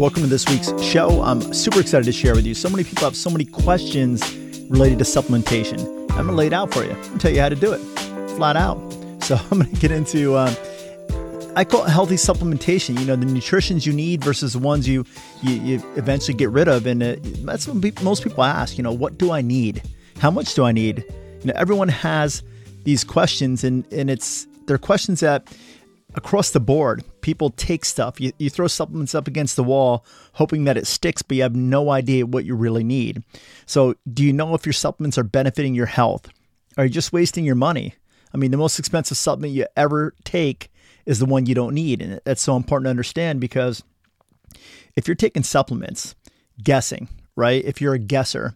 Welcome to this week's show. I'm super excited to share with you. So many people have so many questions related to supplementation. I'm going to lay it out for you and tell you how to do it flat out. So, I'm going to get into, uh, I call it healthy supplementation, you know, the nutritions you need versus the ones you, you, you eventually get rid of. And uh, that's what most people ask, you know, what do I need? How much do I need? You know, everyone has these questions, and, and it's, they're questions that, across the board, people take stuff. You, you throw supplements up against the wall, hoping that it sticks, but you have no idea what you really need. So, do you know if your supplements are benefiting your health? Are you just wasting your money? I mean, the most expensive supplement you ever take is the one you don't need. And that's so important to understand because if you're taking supplements, guessing, right? If you're a guesser,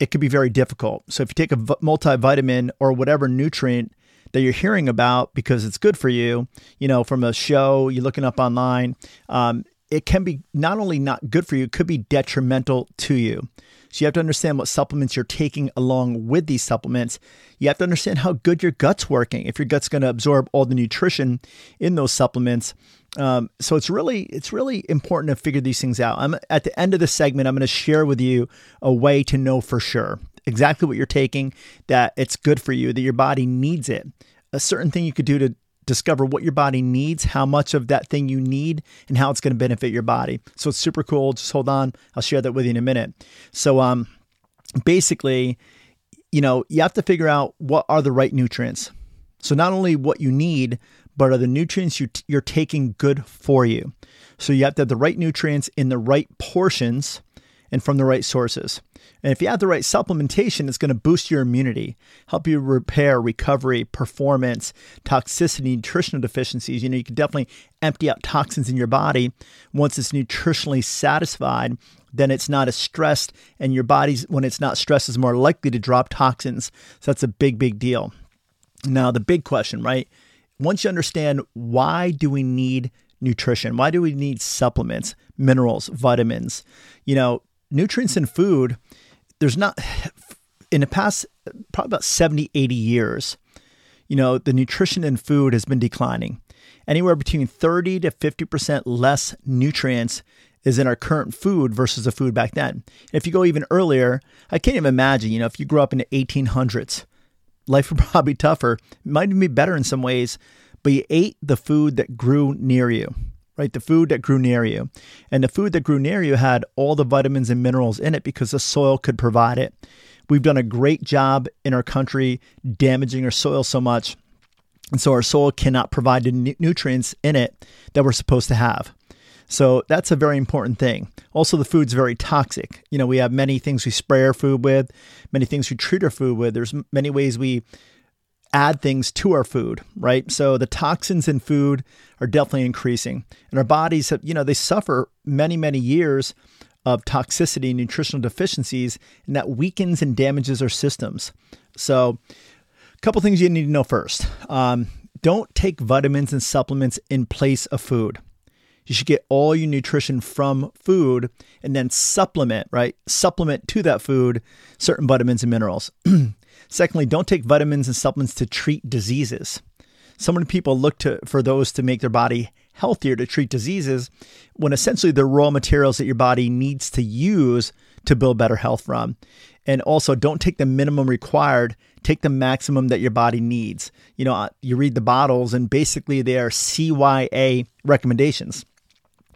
it could be very difficult. So, if you take a multivitamin or whatever nutrient, that you're hearing about because it's good for you, you know, from a show you're looking up online, um, it can be not only not good for you, it could be detrimental to you. So you have to understand what supplements you're taking along with these supplements. You have to understand how good your gut's working. If your gut's going to absorb all the nutrition in those supplements, um, so it's really it's really important to figure these things out. I'm at the end of the segment. I'm going to share with you a way to know for sure exactly what you're taking, that it's good for you, that your body needs it. A certain thing you could do to discover what your body needs, how much of that thing you need, and how it's going to benefit your body. So it's super cool. Just hold on. I'll share that with you in a minute. So um basically, you know, you have to figure out what are the right nutrients. So not only what you need, but are the nutrients you you're taking good for you. So you have to have the right nutrients in the right portions and from the right sources. And if you have the right supplementation, it's going to boost your immunity, help you repair, recovery, performance, toxicity, nutritional deficiencies. You know, you can definitely empty out toxins in your body once it's nutritionally satisfied. Then it's not as stressed, and your body's when it's not stressed is more likely to drop toxins. So that's a big, big deal. Now, the big question, right? Once you understand why do we need nutrition? Why do we need supplements, minerals, vitamins? You know, nutrients in food, there's not, in the past probably about 70, 80 years, you know, the nutrition in food has been declining. Anywhere between 30 to 50% less nutrients is in our current food versus the food back then. If you go even earlier, I can't even imagine, you know, if you grew up in the 1800s, life would probably be tougher. It might even be better in some ways, but you ate the food that grew near you right? The food that grew near you. And the food that grew near you had all the vitamins and minerals in it because the soil could provide it. We've done a great job in our country damaging our soil so much. And so our soil cannot provide the nutrients in it that we're supposed to have. So that's a very important thing. Also, the food's very toxic. You know, we have many things we spray our food with, many things we treat our food with. There's many ways we add things to our food, right? So the toxins in food are definitely increasing. And our bodies have, you know, they suffer many, many years of toxicity and nutritional deficiencies, and that weakens and damages our systems. So, a couple things you need to know first. Um, don't take vitamins and supplements in place of food. You should get all your nutrition from food and then supplement, right? Supplement to that food certain vitamins and minerals. Secondly, don't take vitamins and supplements to treat diseases. So many people look to for those to make their body healthier to treat diseases when essentially they're raw materials that your body needs to use to build better health from. And also don't take the minimum required, take the maximum that your body needs. You know, uh, you read the bottles and basically they are CYA recommendations.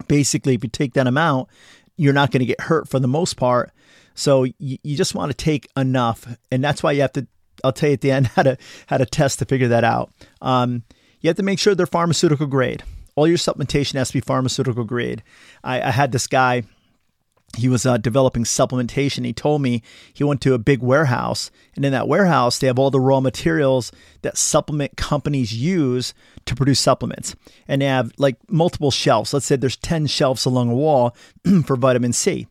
Basically, if you take that amount, you're not going to get hurt for the most part so you, you just want to take enough, and that's why you have to. I'll tell you at the end how to how to test to figure that out. Um, you have to make sure they're pharmaceutical grade. All your supplementation has to be pharmaceutical grade. I, I had this guy he was uh, developing supplementation. He told me he went to a big warehouse, and in that warehouse, they have all the raw materials that supplement companies use to produce supplements. And they have like multiple shelves. Let's say there's 10 shelves along a wall for vitamin C.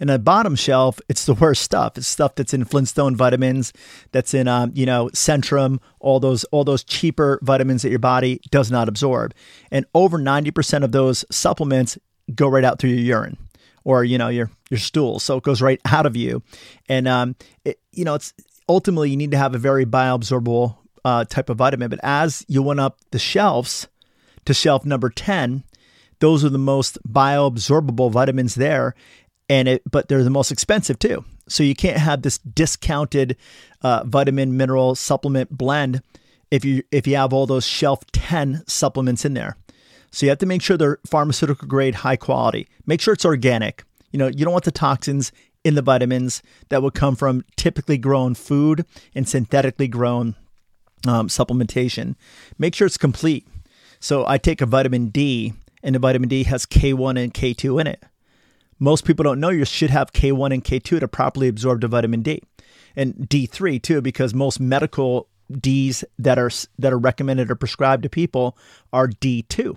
And the bottom shelf, it's the worst stuff. It's stuff that's in Flintstone vitamins, that's in um, you know Centrum, all those all those cheaper vitamins that your body does not absorb. And over ninety percent of those supplements go right out through your urine or you know your your stool, so it goes right out of you. And um, it, you know it's ultimately you need to have a very bioabsorbable uh, type of vitamin. But as you went up the shelves to shelf number ten, those are the most bioabsorbable vitamins there, and it but they're the most expensive too. So you can't have this discounted uh, vitamin mineral supplement blend if you if you have all those shelf 10 supplements in there. So you have to make sure they're pharmaceutical grade, high quality. Make sure it's organic. You know, you don't want the toxins in the vitamins that would come from typically grown food and synthetically grown um, supplementation. Make sure it's complete. So I take a vitamin D, and the vitamin D has K1 and K2 in it. Most people don't know you should have K1 and K2 to properly absorb the vitamin D, and D3 too, because most medical Ds that are that are recommended or prescribed to people are D2.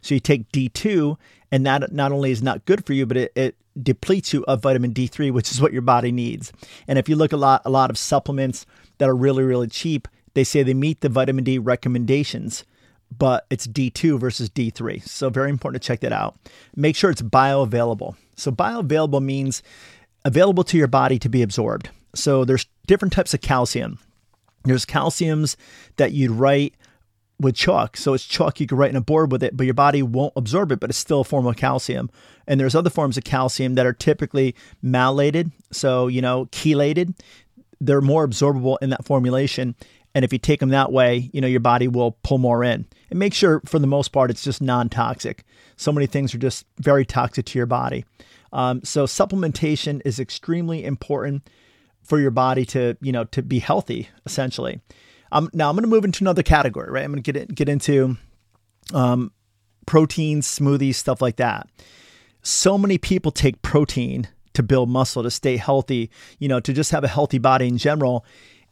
So you take D2, and that not only is not good for you, but it, it depletes you of vitamin D3, which is what your body needs. And if you look a lot a lot of supplements that are really really cheap, they say they meet the vitamin D recommendations, but it's D2 versus D3. So very important to check that out. Make sure it's bioavailable. So bioavailable means available to your body to be absorbed. So there's different types of calcium. There's calciums that you'd write with chalk. So it's chalk you could write in a board with it, but your body won't absorb it, but it's still a form of calcium. And there's other forms of calcium that are typically malated, so you know, chelated. They're more absorbable in that formulation. And if you take them that way, you know, your body will pull more in. And make sure for the most part it's just non-toxic. So many things are just very toxic to your body. Um, so supplementation is extremely important for your body to, you know, to be healthy, essentially. Um, now I'm going to move into another category, right? I'm going to get get into um, proteins, smoothies, stuff like that. So many people take protein to build muscle, to stay healthy, you know, to just have a healthy body in general.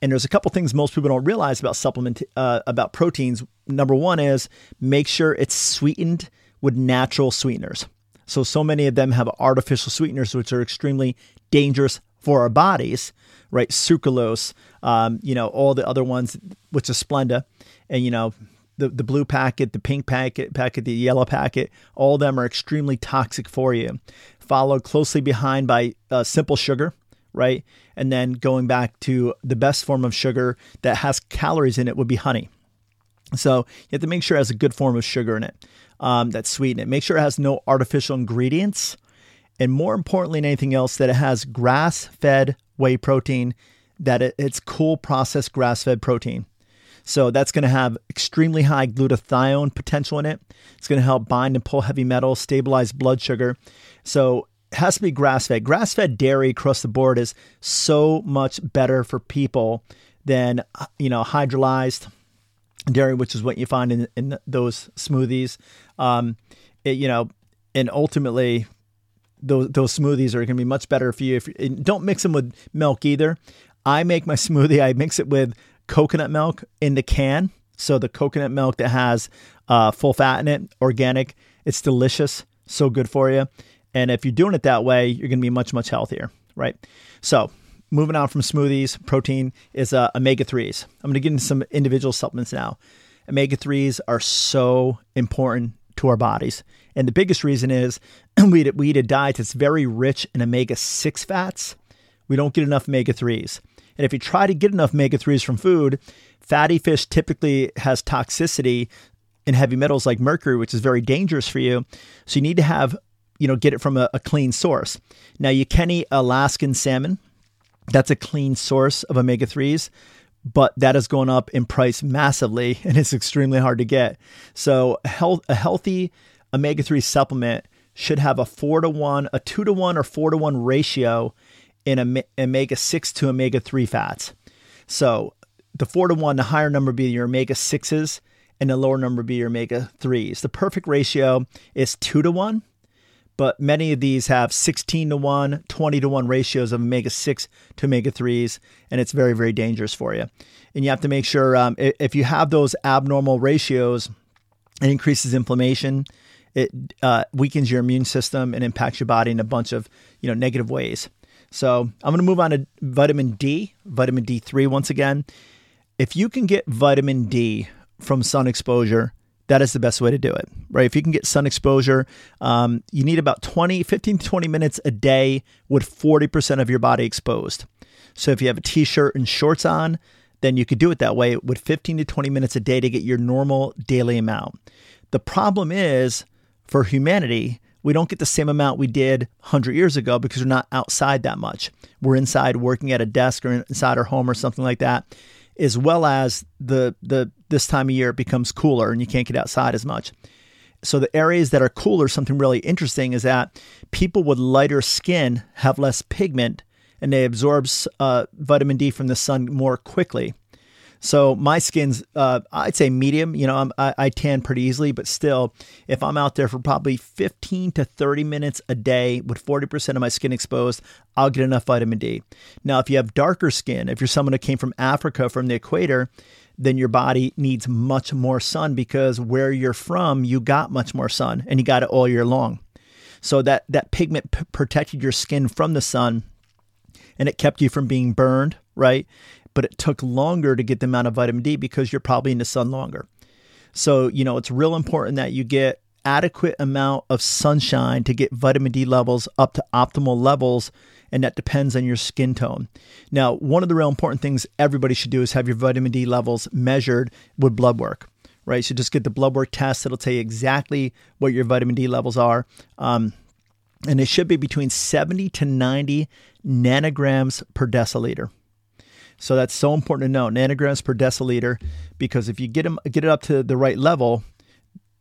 And there's a couple things most people don't realize about supplement uh, about proteins. Number one is make sure it's sweetened with natural sweeteners. So so many of them have artificial sweeteners, which are extremely dangerous for our bodies right? Sucralose, um, you know, all the other ones, which is Splenda, and you know, the the blue packet, the pink packet, packet, the yellow packet, all of them are extremely toxic for you. Followed closely behind by uh, simple sugar, right? And then going back to the best form of sugar that has calories in it would be honey. So you have to make sure it has a good form of sugar in it um, that sweeten it. Make sure it has no artificial ingredients. And more importantly than anything else, that it has grass fed whey protein, that it, it's cool processed grass fed protein. So that's going to have extremely high glutathione potential in it. It's going to help bind and pull heavy metals, stabilize blood sugar. So has to be grass fed. Grass fed dairy across the board is so much better for people than you know hydrolyzed dairy, which is what you find in, in those smoothies. Um, it, you know, and ultimately those those smoothies are going to be much better for you. If you, don't mix them with milk either. I make my smoothie. I mix it with coconut milk in the can. So the coconut milk that has uh, full fat in it, organic. It's delicious, so good for you. And if you're doing it that way, you're going to be much much healthier, right? So moving on from smoothies, protein is uh, omega threes. I'm going to get into some individual supplements now. Omega threes are so important to our bodies. And the biggest reason is we eat, we eat a diet that's very rich in omega 6 fats. We don't get enough omega 3s. And if you try to get enough omega 3s from food, fatty fish typically has toxicity in heavy metals like mercury, which is very dangerous for you. So you need to have, you know, get it from a, a clean source. Now you can eat Alaskan salmon. That's a clean source of omega 3s but that has gone up in price massively and it's extremely hard to get. So, health, a healthy omega 3 supplement should have a 4 to 1, a 2 to 1 or 4 to 1 ratio in omega 6 to omega 3 fats. So, the 4 to 1, the higher number be your omega 6s and the lower number be your omega 3s. The perfect ratio is 2 to 1 but many of these have 16 to 1, 20 to 1 ratios of omega 6 to omega 3s, and it's very, very dangerous for you. And you have to make sure um, if you have those abnormal ratios, it increases inflammation, it uh, weakens your immune system, and impacts your body in a bunch of you know negative ways. So I'm going to move on to vitamin D, vitamin D3 once again. If you can get vitamin D from sun exposure, that is the best way to do it, right? If you can get sun exposure, um, you need about 20, 15 to 20 minutes a day with 40% of your body exposed. So if you have a t shirt and shorts on, then you could do it that way with 15 to 20 minutes a day to get your normal daily amount. The problem is for humanity, we don't get the same amount we did 100 years ago because we're not outside that much. We're inside working at a desk or inside our home or something like that, as well as the the this time of year it becomes cooler and you can't get outside as much. So the areas that are cooler, something really interesting is that people with lighter skin have less pigment and they absorb uh, vitamin D from the sun more quickly. So my skin's, uh, I'd say medium. You know, I, I tan pretty easily, but still, if I'm out there for probably 15 to 30 minutes a day with 40% of my skin exposed, I'll get enough vitamin D. Now, if you have darker skin, if you're someone who came from Africa, from the equator, then your body needs much more sun because where you're from, you got much more sun and you got it all year long. So that that pigment p- protected your skin from the sun and it kept you from being burned, right? But it took longer to get the amount of vitamin D because you're probably in the sun longer. So, you know, it's real important that you get adequate amount of sunshine to get vitamin D levels up to optimal levels and that depends on your skin tone. Now, one of the real important things everybody should do is have your vitamin D levels measured with blood work, right? So just get the blood work test. It'll tell you exactly what your vitamin D levels are. Um, and it should be between 70 to 90 nanograms per deciliter. So that's so important to know, nanograms per deciliter, because if you get them get it up to the right level,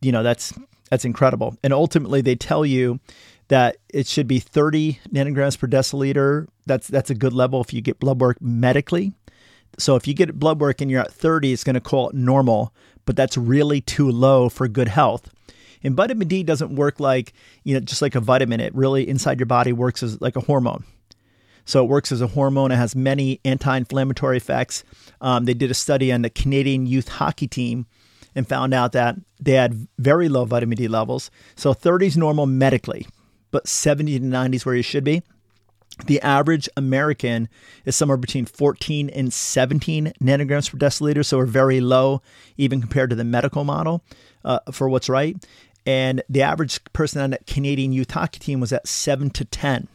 you know that's that's incredible. And ultimately, they tell you that it should be 30 nanograms per deciliter. That's that's a good level if you get blood work medically. So if you get blood work and you're at 30, it's going to call it normal, but that's really too low for good health. And vitamin D doesn't work like, you know, just like a vitamin. It really inside your body works as like a hormone. So it works as a hormone. It has many anti-inflammatory effects. Um, they did a study on the Canadian youth hockey team and found out that they had very low vitamin D levels. So 30 is normal medically, but 70 to 90 is where you should be. The average American is somewhere between 14 and 17 nanograms per deciliter, so we're very low even compared to the medical model uh, for what's right. And the average person on that Canadian youth hockey team was at 7 to 10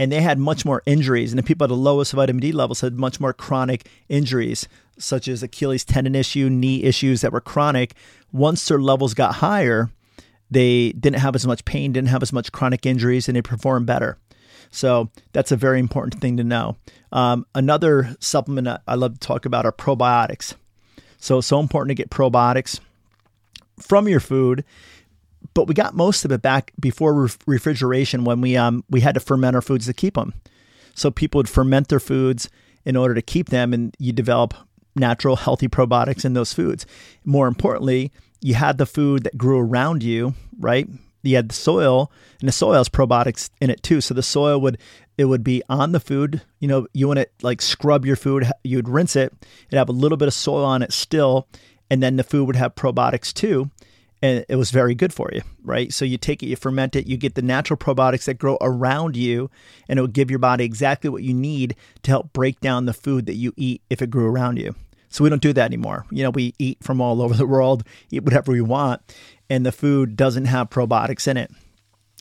and they had much more injuries. And the people at the lowest vitamin D levels had much more chronic injuries, such as Achilles tendon issue, knee issues that were chronic. Once their levels got higher, they didn't have as much pain, didn't have as much chronic injuries, and they performed better. So that's a very important thing to know. Um, another supplement I love to talk about are probiotics. So it's so important to get probiotics from your food but we got most of it back before re- refrigeration when we um we had to ferment our foods to keep them. So people would ferment their foods in order to keep them, and you develop natural, healthy probiotics in those foods. More importantly, you had the food that grew around you, right? You had the soil, and the soil has probiotics in it too. So the soil would it would be on the food. You know, you to like scrub your food. You'd rinse it. It'd have a little bit of soil on it still, and then the food would have probiotics too and it was very good for you, right? So you take it, you ferment it, you get the natural probiotics that grow around you, and it will give your body exactly what you need to help break down the food that you eat if it grew around you. So we don't do that anymore. You know, we eat from all over the world, eat whatever we want, and the food doesn't have probiotics in it.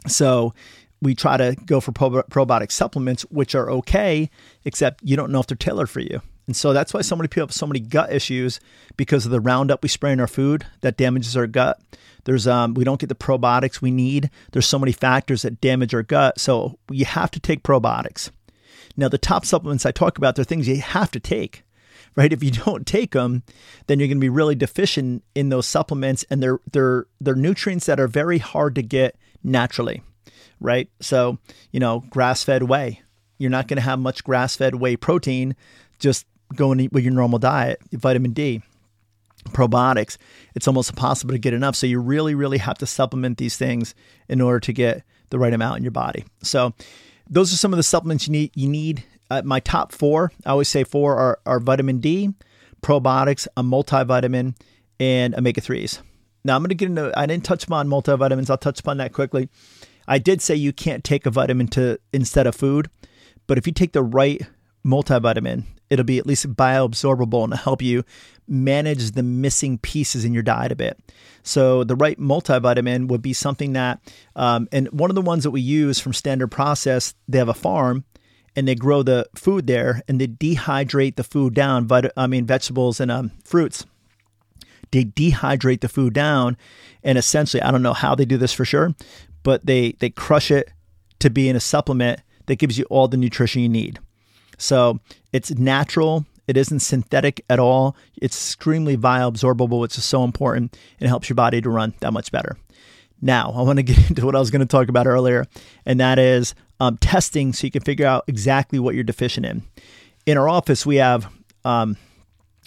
So we try to go for probiotic supplements, which are okay, except you don't know if they're tailored for you. And so that's why so many people have so many gut issues because of the Roundup we spray in our food that damages our gut. There's um, we don't get the probiotics we need. There's so many factors that damage our gut. So you have to take probiotics. Now the top supplements I talk about, they're things you have to take. Right? If you don't take them, then you're going to be really deficient in those supplements, and they're they're they're nutrients that are very hard to get naturally. Right? So you know, grass-fed whey. You're not going to have much grass-fed whey protein just going with your normal diet, vitamin D, probiotics, it's almost impossible to get enough. So you really, really have to supplement these things in order to get the right amount in your body. So those are some of the supplements you need. You need uh, my top four. I always say four are, are vitamin D, probiotics, a multivitamin, and omega threes. Now I'm going to get into. I didn't touch upon multivitamins. I'll touch upon that quickly. I did say you can't take a vitamin to instead of food, but if you take the right multivitamin it'll be at least bioabsorbable and help you manage the missing pieces in your diet a bit. So the right multivitamin would be something that, um, and one of the ones that we use from Standard Process, they have a farm and they grow the food there and they dehydrate the food down, but I mean vegetables and um, fruits they dehydrate the food down and essentially I don't know how they do this for sure, but they they crush it to be in a supplement that gives you all the nutrition you need. So it's natural. It isn't synthetic at all. It's extremely bioabsorbable, which is so important it helps your body to run that much better. Now, I want to get into what I was going to talk about earlier, and that is um, testing so you can figure out exactly what you're deficient in. In our office, we have um,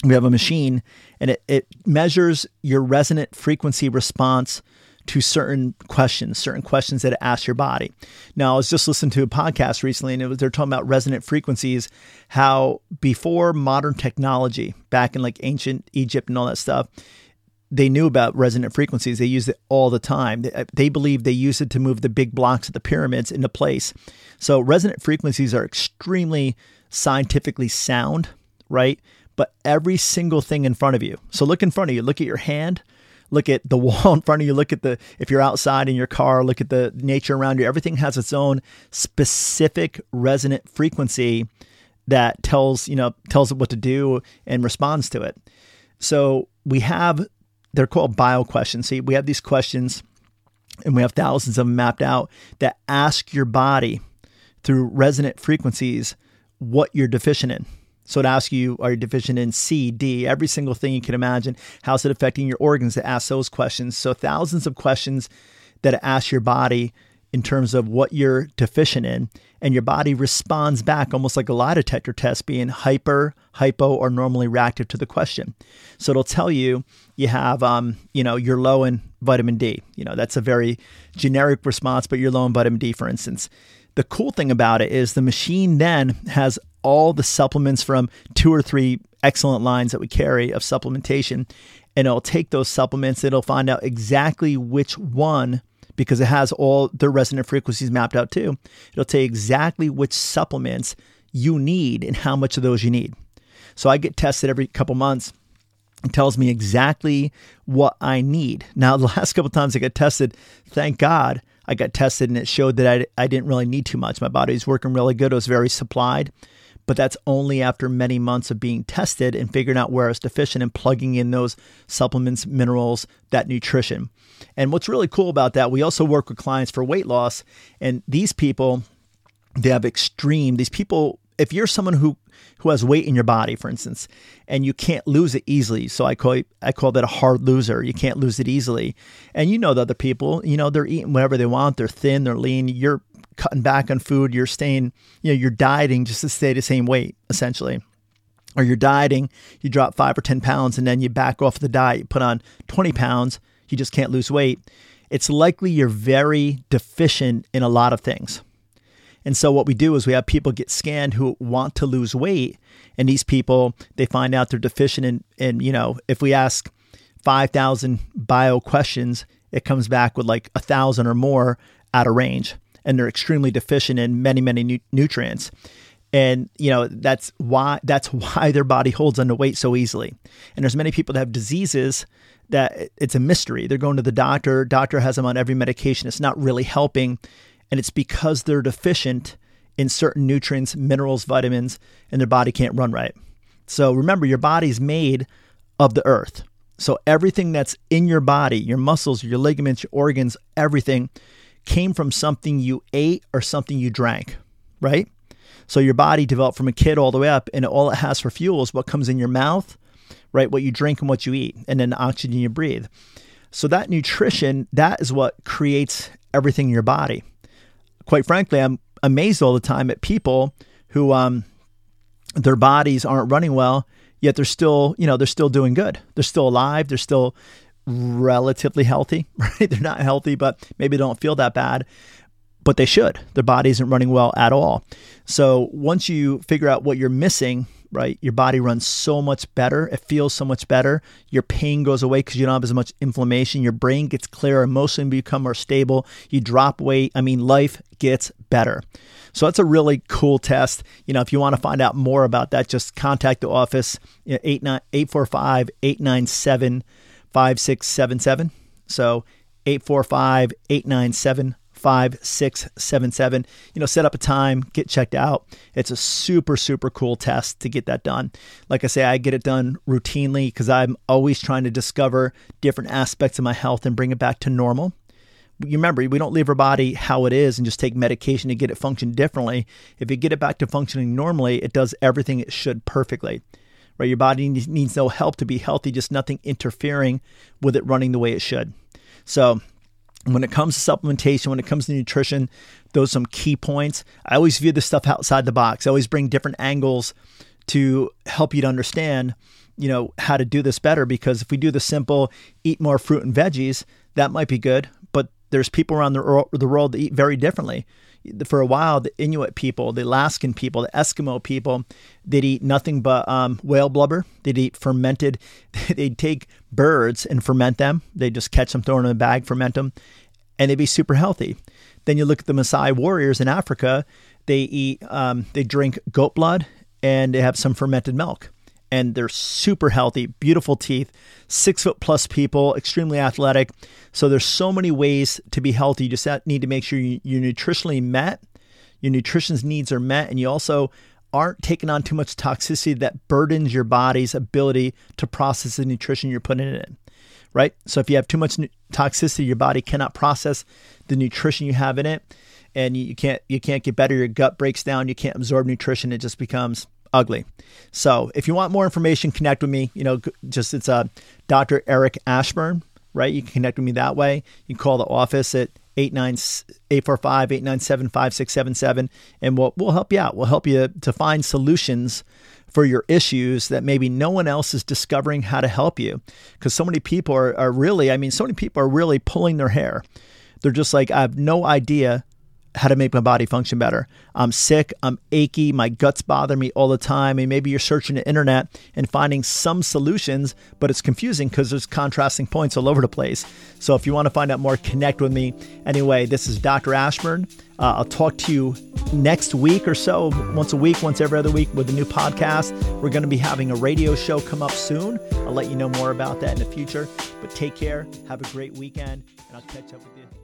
we have a machine, and it, it measures your resonant frequency response to certain questions, certain questions that it asks your body. Now, I was just listening to a podcast recently, and was, they're talking about resonant frequencies. How before modern technology, back in like ancient Egypt and all that stuff, they knew about resonant frequencies. They used it all the time. They, uh, they believed they used it to move the big blocks of the pyramids into place. So, resonant frequencies are extremely scientifically sound, right? But every single thing in front of you. So, look in front of you, look at your hand, look at the wall in front of you, look at the, if you're outside in your car, look at the nature around you. Everything has its own specific resonant frequency that tells, you know, tells it what to do and responds to it. So we have, they're called bio questions. See, we have these questions and we have thousands of them mapped out that ask your body through resonant frequencies what you're deficient in. So it asks you, are you deficient in C, D, every single thing you can imagine? How's it affecting your organs to ask those questions? So thousands of questions that ask your body in terms of what you're deficient in. And your body responds back almost like a lie detector test, being hyper, hypo, or normally reactive to the question. So it'll tell you you have, um, you know, you're low in vitamin D. You know, that's a very generic response, but you're low in vitamin D, for instance. The cool thing about it is the machine then has all the supplements from two or three excellent lines that we carry of supplementation. And it'll take those supplements, it'll find out exactly which one, because it has all the resonant frequencies mapped out too. It'll tell you exactly which supplements you need and how much of those you need. So I get tested every couple months. It tells me exactly what I need. Now, the last couple times I got tested, thank God, I got tested and it showed that I, I didn't really need too much. My body's working really good. It was very supplied but that's only after many months of being tested and figuring out where it's deficient and plugging in those supplements, minerals, that nutrition. And what's really cool about that, we also work with clients for weight loss, and these people, they have extreme, these people, if you're someone who who has weight in your body, for instance, and you can't lose it easily. So I call I call that a hard loser. You can't lose it easily. And you know the other people, you know, they're eating whatever they want. They're thin, they're lean. You're cutting back on food, you're staying, you know, you're dieting just to stay the same weight, essentially. Or you're dieting, you drop five or 10 pounds, and then you back off the diet, you put on 20 pounds, you just can't lose weight. It's likely you're very deficient in a lot of things. And so what we do is we have people get scanned who want to lose weight, and these people they find out they're deficient in, in you know, if we ask 5,000 bio questions, it comes back with like a thousand or more out of range and they're extremely deficient in many many nu- nutrients. And you know that's why that's why their body holds onto weight so easily. And there's many people that have diseases that it's a mystery. They're going to the doctor. Doctor has them on every medication. It's not really helping. And it's because they're deficient in certain nutrients minerals vitamins and their body can't run right. So remember your body's made of the earth. So everything that's in your body your muscles your ligaments your organs everything came from something you ate or something you drank, right? So your body developed from a kid all the way up, and all it has for fuel is what comes in your mouth, right? What you drink and what you eat, and then the oxygen you breathe. So that nutrition, that is what creates everything in your body. Quite frankly, I'm amazed all the time at people who um, their bodies aren't running well, yet they're still, you know, they're still doing good. They're still alive. They're still relatively healthy, right? They're not healthy, but maybe don't feel that bad, but they should. Their body isn't running well at all. So once you figure out what you're missing, right, your body runs so much better. It feels so much better. Your pain goes away because you don't have as much inflammation. Your brain gets clearer, emotionally become more stable. You drop weight. I mean, life gets better. So that's a really cool test. You know, if you want to find out more about that, just contact the office, you know, 845 897 5677. So 845 897 5677. You know, set up a time, get checked out. It's a super, super cool test to get that done. Like I say, I get it done routinely because I'm always trying to discover different aspects of my health and bring it back to normal. You remember, we don't leave our body how it is and just take medication to get it function differently. If you get it back to functioning normally, it does everything it should perfectly right? Your body needs no help to be healthy, just nothing interfering with it running the way it should. So, when it comes to supplementation, when it comes to nutrition, those are some key points. I always view this stuff outside the box. I always bring different angles to help you to understand, you know, how to do this better. Because if we do the simple, eat more fruit and veggies, that might be good. But there's people around the, the world that eat very differently. For a while, the Inuit people, the Alaskan people, the Eskimo people, they'd eat nothing but um, whale blubber. They'd eat fermented. They'd take birds and ferment them. They'd just catch them, throw them in a bag, ferment them, and they'd be super healthy. Then you look at the Maasai warriors in Africa. They eat, um, they drink goat blood, and they have some fermented milk and they're super healthy, beautiful teeth, six foot plus people, extremely athletic. So there's so many ways to be healthy. You just need to make sure you're nutritionally met, your nutrition's needs are met, and you also aren't taking on too much toxicity that burdens your body's ability to process the nutrition you're putting in. Right? So if you have too much toxicity, your body cannot process the nutrition you have in it, and you can't you can't get better. Your gut breaks down. You can't absorb nutrition. It just becomes ugly. So if you want more information, connect with me. You know, just it's uh, Dr. Eric Ashburn, right? You can connect with me that way. You can call the office at 845-897-5677 and we'll, we'll help you out. We'll help you to find solutions for your issues that maybe no one else is discovering how to help you. Because so many people are, are really, I mean, so many people are really pulling their hair. They're just like, I have no idea how to make my body function better. I'm sick, I'm achy, my guts bother me all the time. And maybe you're searching the internet and finding some solutions, but it's confusing because there's contrasting points all over the place. So if you want to find out more, connect with me. Anyway, this is Dr. Ashburn. Uh, I'll talk to you next week or so, once a week, once every other week with a new podcast. We're going to be having a radio show come up soon. I'll let you know more about that in the future. But take care, have a great weekend, and I'll catch up with you.